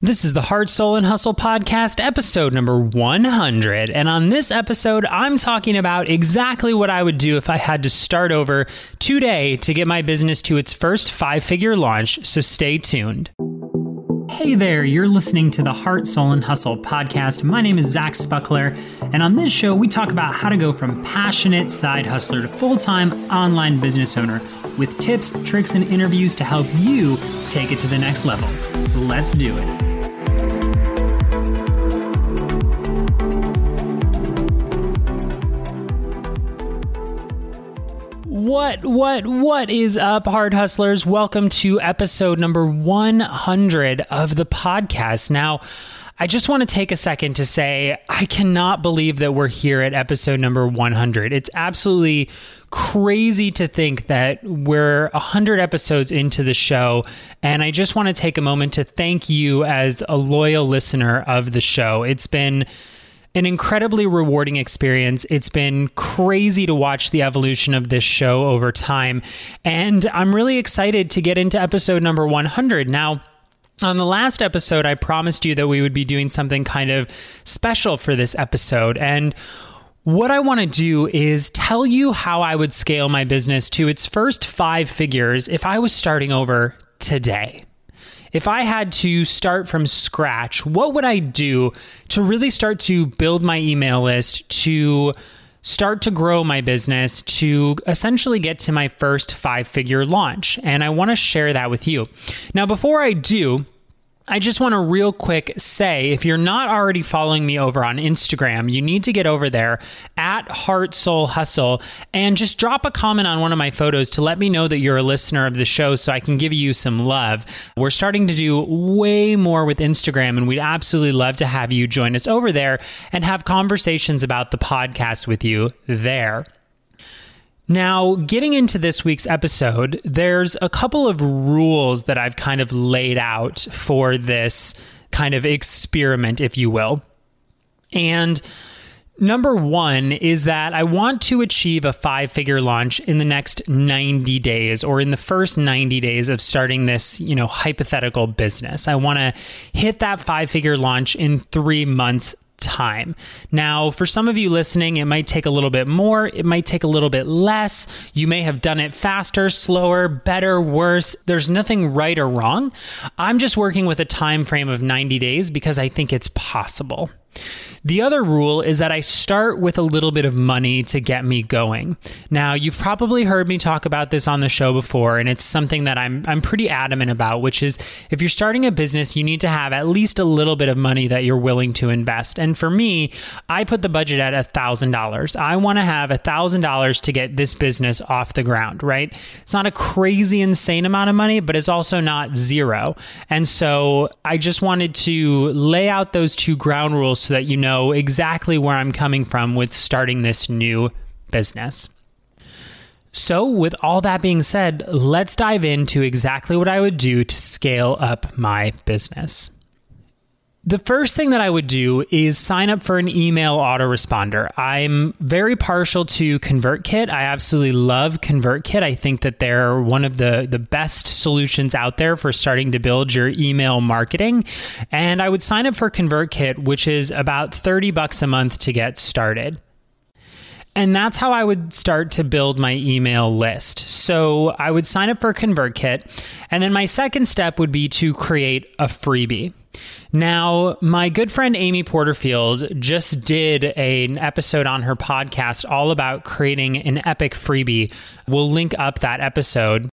This is the Heart, Soul, and Hustle podcast, episode number 100. And on this episode, I'm talking about exactly what I would do if I had to start over today to get my business to its first five figure launch. So stay tuned. Hey there, you're listening to the Heart, Soul, and Hustle podcast. My name is Zach Spuckler, and on this show, we talk about how to go from passionate side hustler to full time online business owner with tips, tricks, and interviews to help you take it to the next level. Let's do it. What, what, what is up, heart Hustlers? Welcome to episode number 100 of the podcast. Now, I just want to take a second to say I cannot believe that we're here at episode number 100. It's absolutely crazy to think that we're 100 episodes into the show. And I just want to take a moment to thank you as a loyal listener of the show. It's been an incredibly rewarding experience. It's been crazy to watch the evolution of this show over time. And I'm really excited to get into episode number 100. Now, on the last episode, I promised you that we would be doing something kind of special for this episode. And what I want to do is tell you how I would scale my business to its first five figures if I was starting over today if I had to start from scratch, what would I do to really start to build my email list, to start to grow my business, to essentially get to my first five figure launch? And I want to share that with you. Now, before I do, I just want to real quick say if you're not already following me over on Instagram, you need to get over there at Heart Soul Hustle and just drop a comment on one of my photos to let me know that you're a listener of the show so I can give you some love. We're starting to do way more with Instagram and we'd absolutely love to have you join us over there and have conversations about the podcast with you there. Now, getting into this week's episode, there's a couple of rules that I've kind of laid out for this kind of experiment, if you will. And number one is that I want to achieve a five figure launch in the next 90 days or in the first 90 days of starting this, you know, hypothetical business. I want to hit that five figure launch in three months time. Now, for some of you listening, it might take a little bit more, it might take a little bit less. You may have done it faster, slower, better, worse. There's nothing right or wrong. I'm just working with a time frame of 90 days because I think it's possible. The other rule is that I start with a little bit of money to get me going. Now, you've probably heard me talk about this on the show before, and it's something that I'm, I'm pretty adamant about, which is if you're starting a business, you need to have at least a little bit of money that you're willing to invest. And for me, I put the budget at $1,000. I want to have $1,000 to get this business off the ground, right? It's not a crazy, insane amount of money, but it's also not zero. And so I just wanted to lay out those two ground rules so that you know exactly where I'm coming from with starting this new business. So, with all that being said, let's dive into exactly what I would do to scale up my business. The first thing that I would do is sign up for an email autoresponder. I'm very partial to ConvertKit. I absolutely love ConvertKit. I think that they're one of the, the best solutions out there for starting to build your email marketing. And I would sign up for ConvertKit, which is about 30 bucks a month to get started. And that's how I would start to build my email list. So I would sign up for ConvertKit. And then my second step would be to create a freebie. Now, my good friend Amy Porterfield just did a, an episode on her podcast all about creating an epic freebie. We'll link up that episode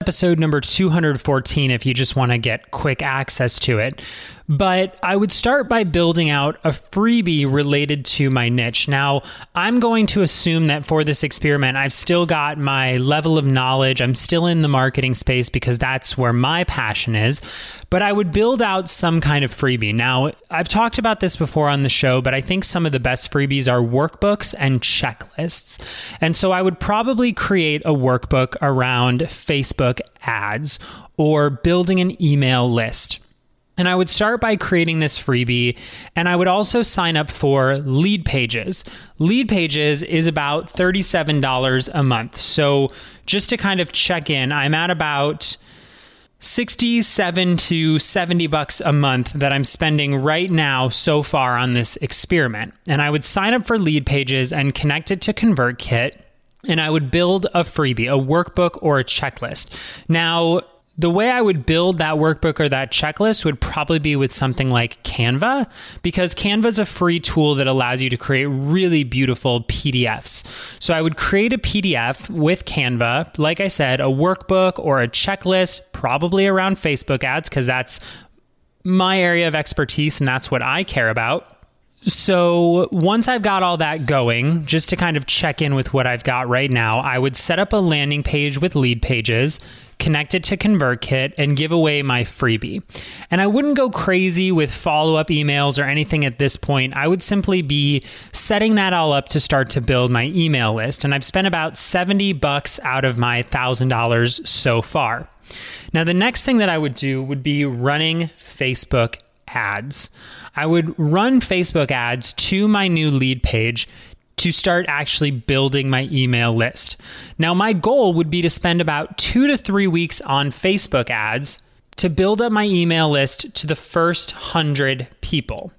episode number 214 if you just want to get quick access to it. But I would start by building out a freebie related to my niche. Now, I'm going to assume that for this experiment, I've still got my level of knowledge. I'm still in the marketing space because that's where my passion is. But I would build out some kind of freebie. Now, I've talked about this before on the show, but I think some of the best freebies are workbooks and checklists. And so I would probably create a workbook around Facebook ads or building an email list. And I would start by creating this freebie, and I would also sign up for Leadpages. Lead Pages is about $37 a month. So, just to kind of check in, I'm at about 67 to 70 bucks a month that I'm spending right now so far on this experiment. And I would sign up for Leadpages and connect it to ConvertKit and I would build a freebie, a workbook or a checklist. Now, the way I would build that workbook or that checklist would probably be with something like Canva, because Canva is a free tool that allows you to create really beautiful PDFs. So I would create a PDF with Canva, like I said, a workbook or a checklist, probably around Facebook ads, because that's my area of expertise and that's what I care about. So once I've got all that going, just to kind of check in with what I've got right now, I would set up a landing page with Leadpages, connect it to ConvertKit, and give away my freebie. And I wouldn't go crazy with follow up emails or anything at this point. I would simply be setting that all up to start to build my email list. And I've spent about 70 bucks out of my $1,000 so far. Now, the next thing that I would do would be running Facebook ads. I would run Facebook ads to my new lead page to start actually building my email list. Now, my goal would be to spend about two to three weeks on Facebook ads to build up my email list to the first hundred people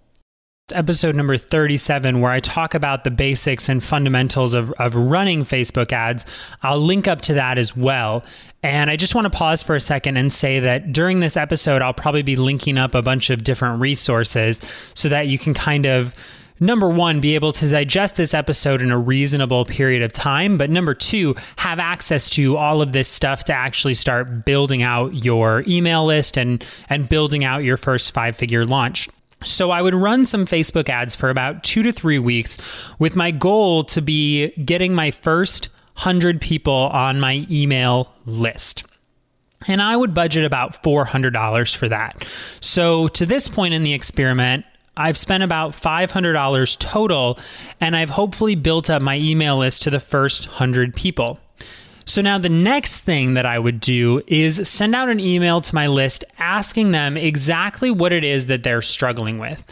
episode number 37 where I talk about the basics and fundamentals of, of running Facebook ads. I'll link up to that as well. And I just want to pause for a second and say that during this episode, I'll probably be linking up a bunch of different resources so that you can kind of number one, be able to digest this episode in a reasonable period of time, but number two, have access to all of this stuff to actually start building out your email list and and building out your first five figure launch. So I would run some Facebook ads for about two to three weeks with my goal to be getting my first 100 people on my email list. And I would budget about $400 for that. So to this point in the experiment, I've spent about $500 total, and I've hopefully built up my email list to the first 100 people. So now the next thing that I would do is send out an email to my list asking them exactly what it is that they're struggling with.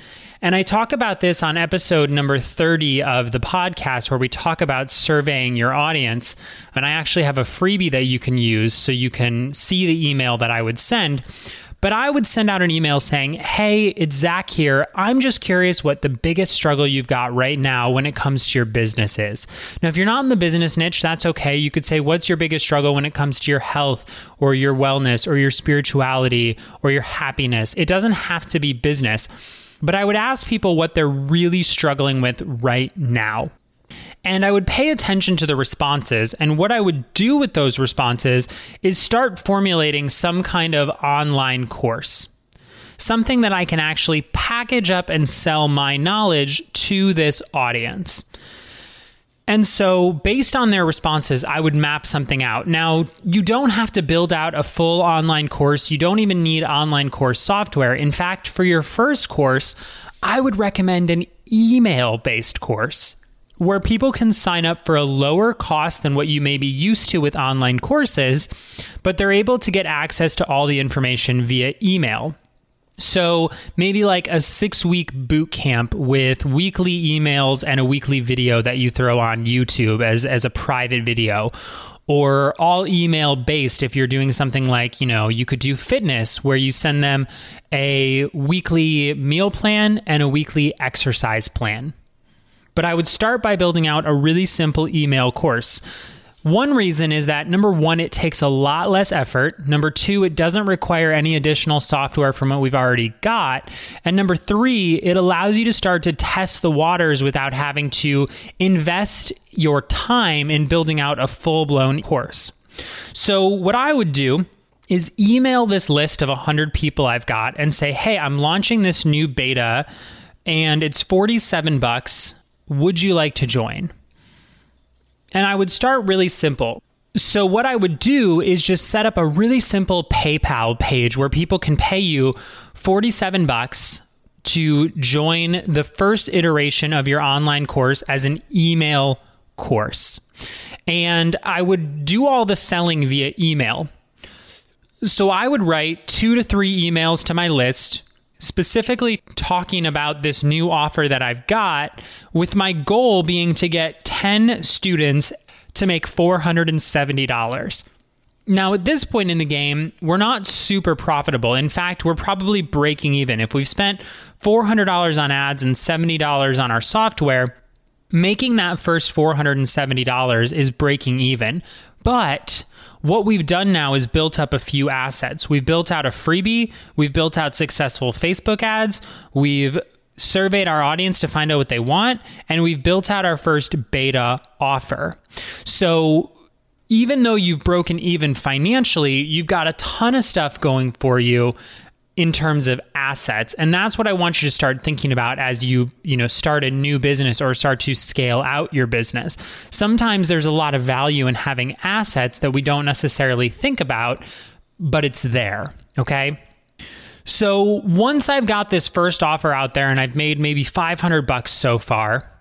And I talk about this on episode number 30 of the podcast, where we talk about surveying your audience. And I actually have a freebie that you can use so you can see the email that I would send. But I would send out an email saying, Hey, it's Zach here. I'm just curious what the biggest struggle you've got right now when it comes to your business is. Now, if you're not in the business niche, that's okay. You could say, What's your biggest struggle when it comes to your health or your wellness or your spirituality or your happiness? It doesn't have to be business. but I would ask people what they're really struggling with right now. And I would pay attention to the responses. And what I would do with those responses is start formulating some kind of online course. Something that I can actually package up and sell my knowledge to this audience. And so, based on their responses, I would map something out. Now, you don't have to build out a full online course. You don't even need online course software. In fact, for your first course, I would recommend an email based course where people can sign up for a lower cost than what you may be used to with online courses, but they're able to get access to all the information via email. So maybe like a six week boot camp with weekly emails and a weekly video that you throw on YouTube as, as a private video. Or all email based if you're doing something like, you know, you could do fitness where you send them a weekly meal plan and a weekly exercise plan. But I would start by building out a really simple email course. One reason is that number one, it takes a lot less effort. Number two, it doesn't require any additional software from what we've already got. And number three, it allows you to start to test the waters without having to invest your time in building out a full blown course. So, what I would do is email this list of 100 people I've got and say, hey, I'm launching this new beta and it's 47 bucks. Would you like to join? And I would start really simple. So, what I would do is just set up a really simple PayPal page where people can pay you 47 bucks to join the first iteration of your online course as an email course. And I would do all the selling via email. So, I would write two to three emails to my list specifically talking about this new offer that I've got, with my goal being to get 10 students to make $470. Now, at this point in the game, we're not super profitable. In fact, we're probably breaking even. If we've spent $400 on ads and $70 on our software, making that first $470 is breaking even. But what we've done now is built up a few assets. We've built out a freebie, we've built out successful Facebook ads, we've surveyed our audience to find out what they want, and we've built out our first beta offer. So even though you've broken even financially, you've got a ton of stuff going for you in terms of assets. And that's what i want you to start thinking about as you you know start a new business or start to scale out your business. Sometimes there's a lot of value in having assets that we don't necessarily think about but it's there okay? So once i've got this first offer out there and i've made maybe 500 bucks so far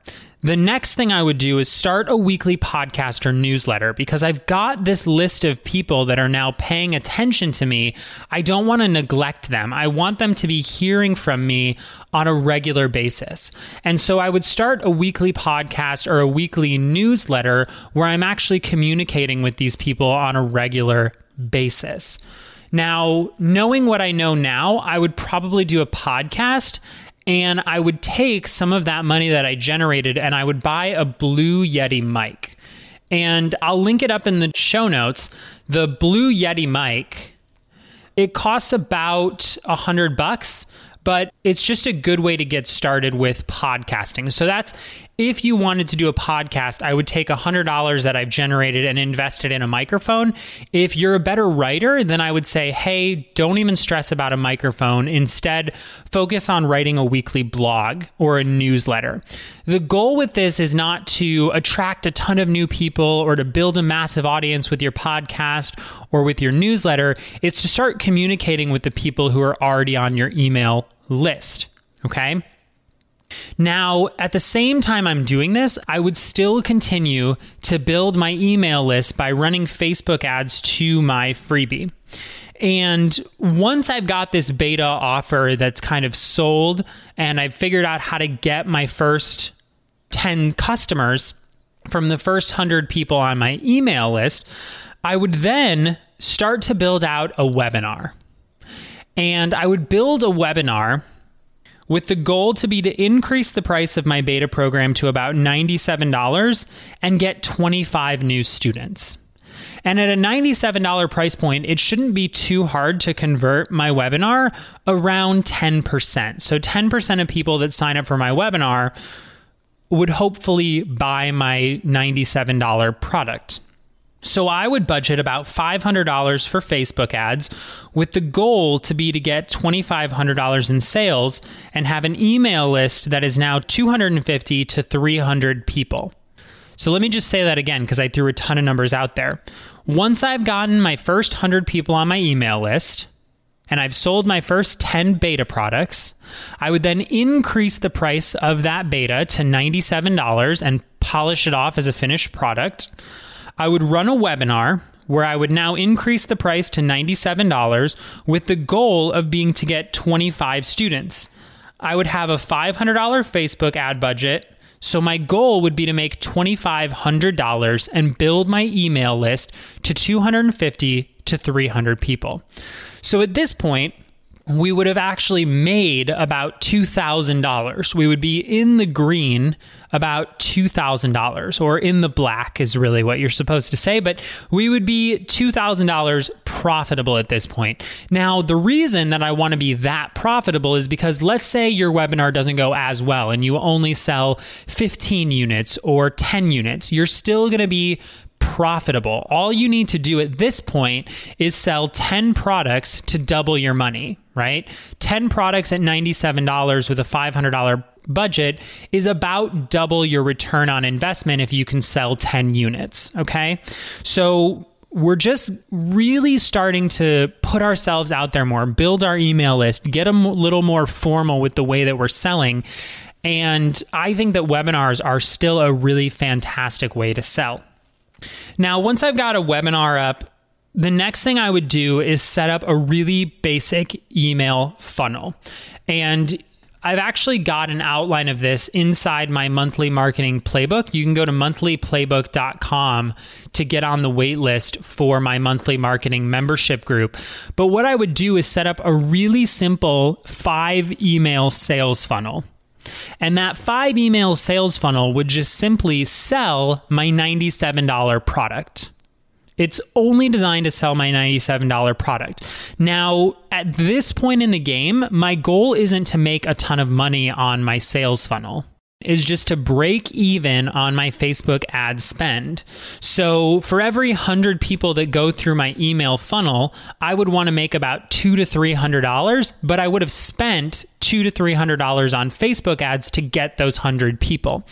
the next thing I would do is start a weekly podcast or newsletter because I've got this list of people that are now paying attention to me. I don't want to neglect them. I want them to be hearing from me on a regular basis. And so I would start a weekly podcast or a weekly newsletter where I'm actually communicating with these people on a regular basis. Now, knowing what I know now, I would probably do a podcast and I would take some of that money that I generated and I would buy a Blue Yeti mic. And I'll link it up in the show notes. The Blue Yeti mic, it costs about a hundred bucks, but it's just a good way to get started with podcasting. So that's if you wanted to do a podcast, I would take $100 that I've generated and invest it in a microphone. If you're a better writer, then I would say, hey, don't even stress about a microphone. Instead, focus on writing a weekly blog or a newsletter. The goal with this is not to attract a ton of new people or to build a massive audience with your podcast or with your newsletter. It's to start communicating with the people who are already on your email list. Okay. Now, at the same time I'm doing this, I would still continue to build my email list by running Facebook ads to my freebie. And once I've got this beta offer that's kind of sold and I've figured out how to get my first 10 customers from the first 100 people on my email list, I would then start to build out a webinar. And I would build a webinar with the goal to be to increase the price of my beta program to about $97 and get 25 new students. And at a $97 price point, it shouldn't be too hard to convert my webinar around 10%. So 10% of people that sign up for my webinar would hopefully buy my $97 product. So I would budget about $500 for Facebook ads with the goal to be to get $2,500 in sales and have an email list that is now 250 to 300 people. So let me just say that again because I threw a ton of numbers out there. Once I've gotten my first 100 people on my email list, and I've sold my first 10 beta products, I would then increase the price of that beta to $97 and polish it off as a finished product. I would run a webinar where I would now increase the price to $97 with the goal of being to get 25 students. I would have a $500 Facebook ad budget. So my goal would be to make $2,500 and build my email list to 250 to 300 people. So at this point, we would have actually made about $2,000. We would be in the green about $2,000, or in the black is really what you're supposed to say, but we would be $2,000 profitable at this point. Now, the reason that I want to be that profitable is because let's say your webinar doesn't go as well and you only sell 15 units or 10 units. You're still going to be profitable. All you need to do at this point is sell 10 products to double your money, right? 10 products at $97 with a $500 budget is about double your return on investment if you can sell 10 units, okay? So we're just really starting to put ourselves out there more, build our email list, get a little more formal with the way that we're selling. And I think that webinars are still a really fantastic way to sell. Now, once I've got a webinar up, the next thing I would do is set up a really basic email funnel. And I've actually got an outline of this inside my monthly marketing playbook. You can go to monthlyplaybook.com to get on the wait list for my monthly marketing membership group. But what I would do is set up a really simple five email sales funnel. And that five email sales funnel would just simply sell my $97 product. It's only designed to sell my $97 product. Now, at this point in the game, my goal isn't to make a ton of money on my sales funnel is just to break even on my Facebook ad spend. So for every 100 people that go through my email funnel, I would want to make about 2 to $300, but I would have spent 2 to $300 on Facebook ads to get those 100 people.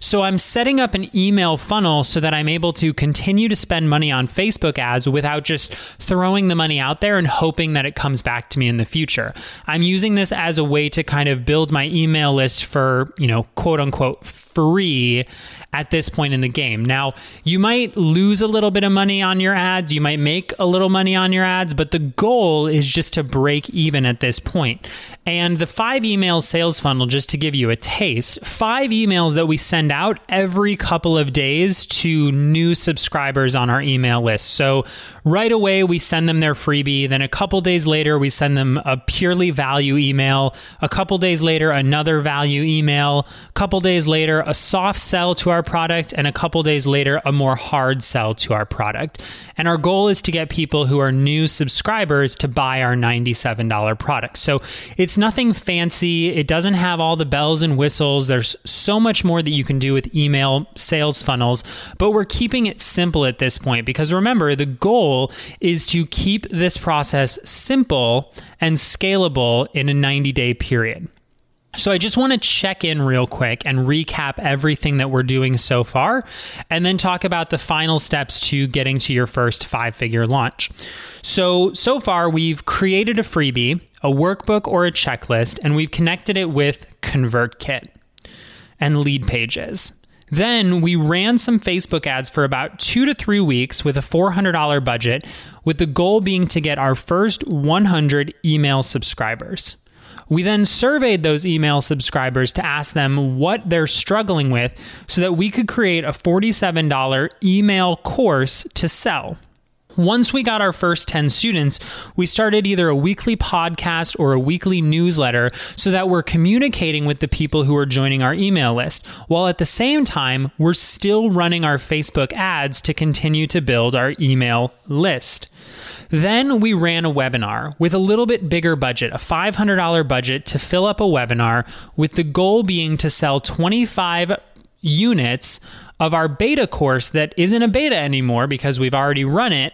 So I'm setting up an email funnel so that I'm able to continue to spend money on Facebook ads without just throwing the money out there and hoping that it comes back to me in the future. I'm using this as a way to kind of build my email list for, you know, quote unquote free at this point in the game. Now, you might lose a little bit of money on your ads, you might make a little money on your ads, but the goal is just to break even at this point. And the five email sales funnel, just to give you a taste, five emails that we send out every couple of days to new subscribers on our email list. So right away, we send them their freebie. Then a couple days later, we send them a purely value email. A couple days later, another value email. A couple days later, a soft sell to our product. And a couple days later, a more hard sell to our product. And our goal is to get people who are new subscribers to buy our $97 product. So it's nothing fancy. It doesn't have all the bells and whistles. There's so much more that you can do with email sales funnels, but we're keeping it simple at this point because remember, the goal is to keep this process simple and scalable in a 90 day period. So I just want to check in real quick and recap everything that we're doing so far and then talk about the final steps to getting to your first five-figure launch. So so far we've created a freebie, a workbook or a checklist and we've connected it with ConvertKit and lead pages. Then we ran some Facebook ads for about two to three weeks with a $400 budget, with the goal being to get our first 100 email subscribers. We then surveyed those email subscribers to ask them what they're struggling with so that we could create a $47 email course to sell. Once we got our first 10 students, we started either a weekly podcast or a weekly newsletter so that we're communicating with the people who are joining our email list, while at the same time, we're still running our Facebook ads to continue to build our email list. Then we ran a webinar with a little bit bigger budget, a $500 budget to fill up a webinar, with the goal being to sell 25 units of our beta course that isn't a beta anymore because we've already run it.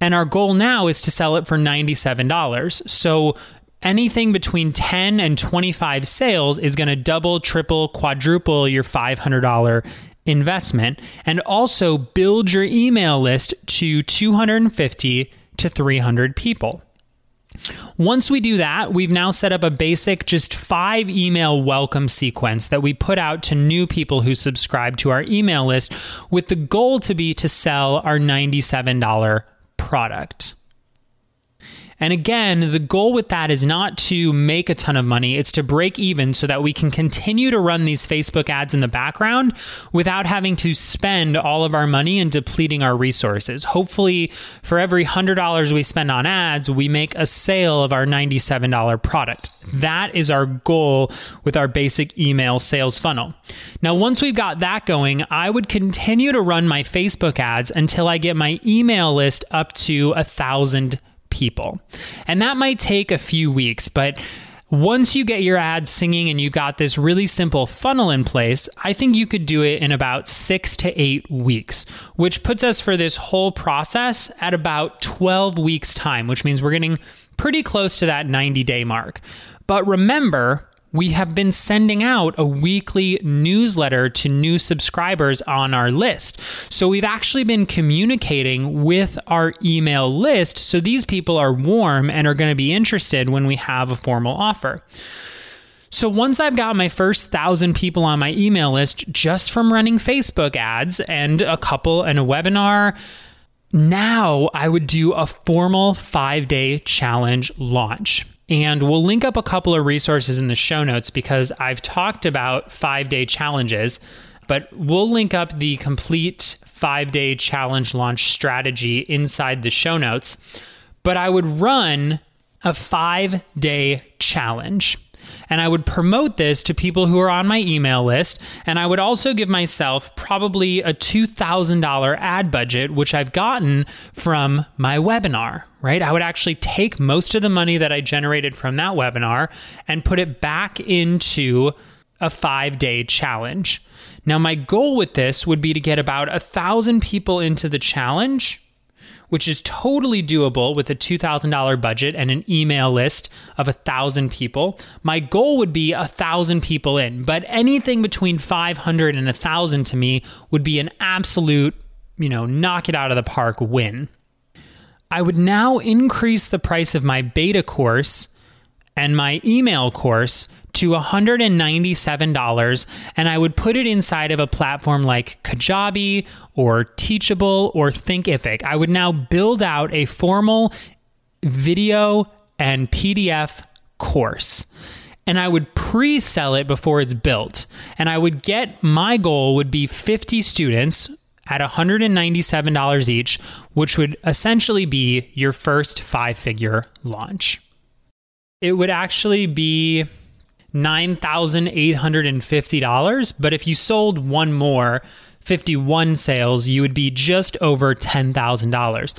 And our goal now is to sell it for $97. So anything between 10 and 25 sales is going to double, triple, quadruple your $500 investment and also build your email list to 250 to 300 people. Once we do that, we've now set up a basic just five email welcome sequence that we put out to new people who subscribe to our email list with the goal to be to sell our $97 product. And again, the goal with that is not to make a ton of money, it's to break even so that we can continue to run these Facebook ads in the background without having to spend all of our money and depleting our resources. Hopefully, for every $100 we spend on ads, we make a sale of our $97 product. That is our goal with our basic email sales funnel. Now, once we've got that going, I would continue to run my Facebook ads until I get my email list up to a thousand people. And that might take a few weeks, but once you get your ads singing and you got this really simple funnel in place, I think you could do it in about six to eight weeks, which puts us for this whole process at about 12 weeks' time, which means we're getting pretty close to that 90 day mark. But remember, we have been sending out a weekly newsletter to new subscribers on our list. So we've actually been communicating with our email list. So these people are warm and are going to be interested when we have a formal offer. So once I've got my first thousand people on my email list just from running Facebook ads and a couple and a webinar, now I would do a formal five day challenge launch. And we'll link up a couple of resources in the show notes because I've talked about five day challenges, but we'll link up the complete five day challenge launch strategy inside the show notes. But I would run a five day challenge. And I would promote this to people who are on my email list. And I would also give myself probably a $2,000 ad budget, which I've gotten from my webinar, right? I would actually take most of the money that I generated from that webinar and put it back into a five day challenge. Now, my goal with this would be to get about a thousand people into the challenge which is totally doable with a $2,000 budget and an email list of 1,000 people. My goal would be 1,000 people in, but anything between 500 and 1,000 to me would be an absolute, you know, knock it out of the park win. I would now increase the price of my beta course and my email course to $197 and I would put it inside of a platform like Kajabi or Teachable or Thinkific. I would now build out a formal video and PDF course and I would pre sell it before it's built. And I would get my goal would be 50 students at $197 each, which would essentially be your first five figure launch. It would actually be $9,850. But if you sold one more, 51 sales, you would be just over $10,000.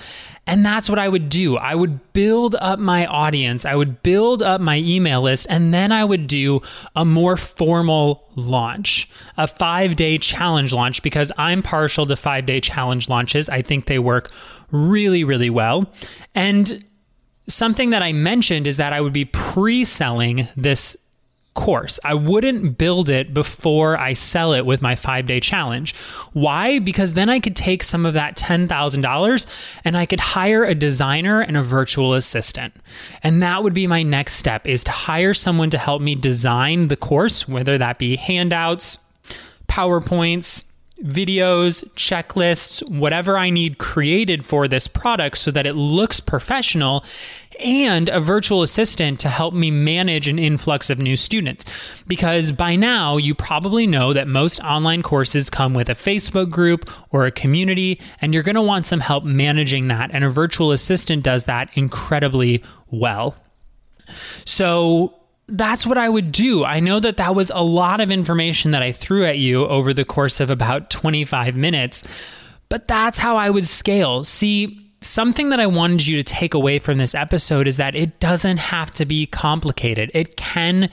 And that's what I would do. I would build up my audience, I would build up my email list, and then I would do a more formal launch, a five day challenge launch, because I'm partial to five day challenge launches. I think they work really, really well. And something that I mentioned is that I would be pre selling this course. I wouldn't build it before I sell it with my five day challenge. Why? Because then I could take some of that $10,000 and I could hire a designer and a virtual assistant. And that would be my next step is to hire someone to help me design the course, whether that be handouts, PowerPoints, videos, checklists, whatever I need created for this product so that it looks professional, and a virtual assistant to help me manage an influx of new students. Because by now, you probably know that most online courses come with a Facebook group or a community, and you're gonna want some help managing that. And a virtual assistant does that incredibly well. So, that's what I would do. I know that that was a lot of information that I threw at you over the course of about 25 minutes, but that's how I would scale. See, something that I wanted you to take away from this episode is that it doesn't have to be complicated. It can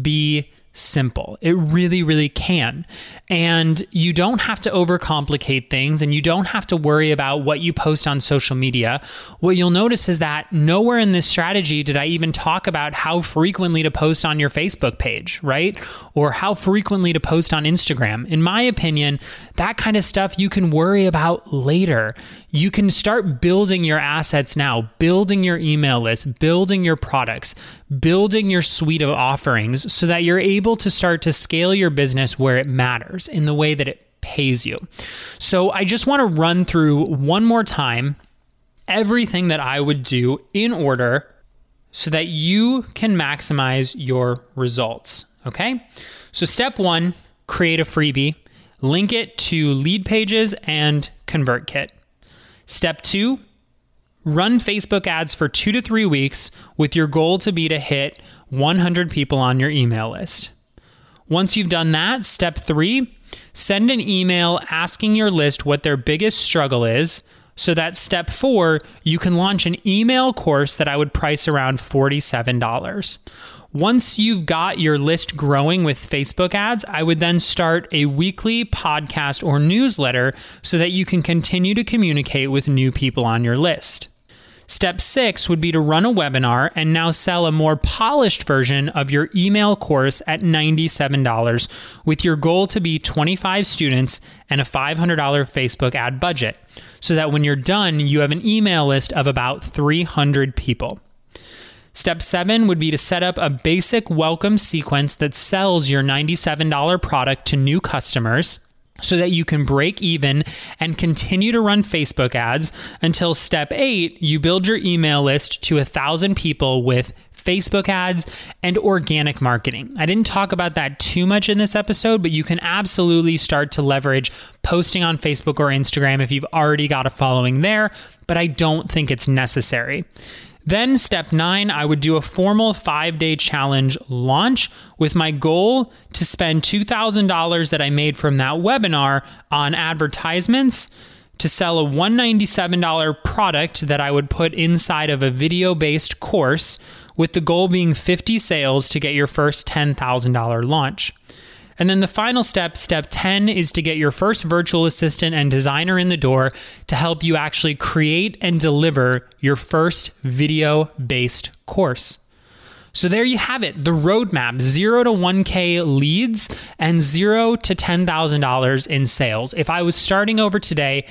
be simple. It really, really can. And you don't have to overcomplicate things and you don't have to worry about what you post on social media. What you'll notice is that nowhere in this strategy did I even talk about how frequently to post on your Facebook page, right? Or how frequently to post on Instagram. In my opinion, that kind of stuff you can worry about later. You can start building your assets now, building your email list, building your products, building your suite of offerings so that you're able to start to scale your business where it matters in the way that it pays you. So I just want to run through one more time everything that I would do in order so that you can maximize your results. Okay. So, step one create a freebie, link it to lead pages and ConvertKit. Step two run Facebook ads for two to three weeks with your goal to be to hit 100 people on your email list. Once you've done that, step three, send an email asking your list what their biggest struggle is. So that step four, you can launch an email course that I would price around $47. Once you've got your list growing with Facebook ads, I would then start a weekly podcast or newsletter so that you can continue to communicate with new people on your list. Step six would be to run a webinar and now sell a more polished version of your email course at $97 with your goal to be 25 students and a $500 Facebook ad budget so that when you're done, you have an email list of about 300 people. Step seven would be to set up a basic welcome sequence that sells your $97 product to new customers so that you can break even and continue to run Facebook ads until step eight, you build your email list to a thousand people with Facebook ads and organic marketing. I didn't talk about that too much in this episode, but you can absolutely start to leverage posting on Facebook or Instagram if you've already got a following there, but I don't think it's necessary. Then, step nine, I would do a formal five day challenge launch with my goal to spend $2,000 that I made from that webinar on advertisements to sell a $197 product that I would put inside of a video based course, with the goal being 50 sales to get your first $10,000 launch. And then the final step, step 10, is to get your first virtual assistant and designer in the door to help you actually create and deliver your first video based course. So there you have it the roadmap zero to 1K leads and zero to $10,000 in sales. If I was starting over today,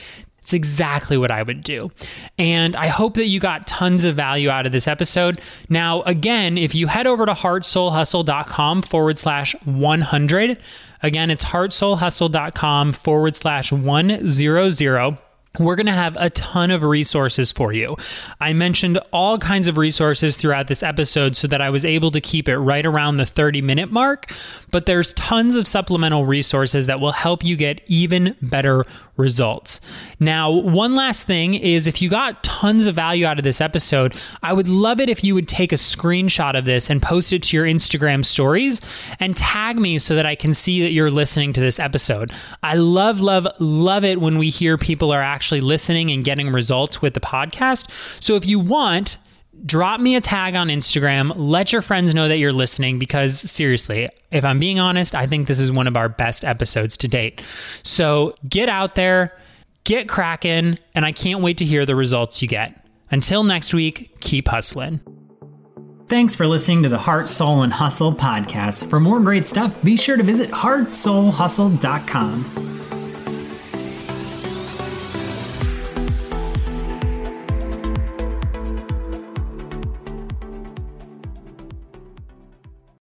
it's exactly what I would do. And I hope that you got tons of value out of this episode. Now, again, if you head over to heartsoulhustle.com forward slash 100, again, it's heartsoulhustle.com forward slash 100 we're going to have a ton of resources for you. I mentioned all kinds of resources throughout this episode so that I was able to keep it right around the 30 minute mark, but there's tons of supplemental resources that will help you get even better results. Now, one last thing is if you got tons of value out of this episode, I would love it if you would take a screenshot of this and post it to your Instagram stories and tag me so that I can see that you're listening to this episode. I love, love, love it when we hear people are actually listening and getting results with the podcast. So if you want, drop me a tag on Instagram. Let your friends know that you're listening because seriously, if I'm being honest, I think this is one of our best episodes to date. So get out there, get cracking, and I can't wait to hear the results you get. Until next week, keep hustling. Thanks for listening to the Heart, Soul, and Hustle podcast. For more great stuff, be sure to visit heartsoulhustle.com.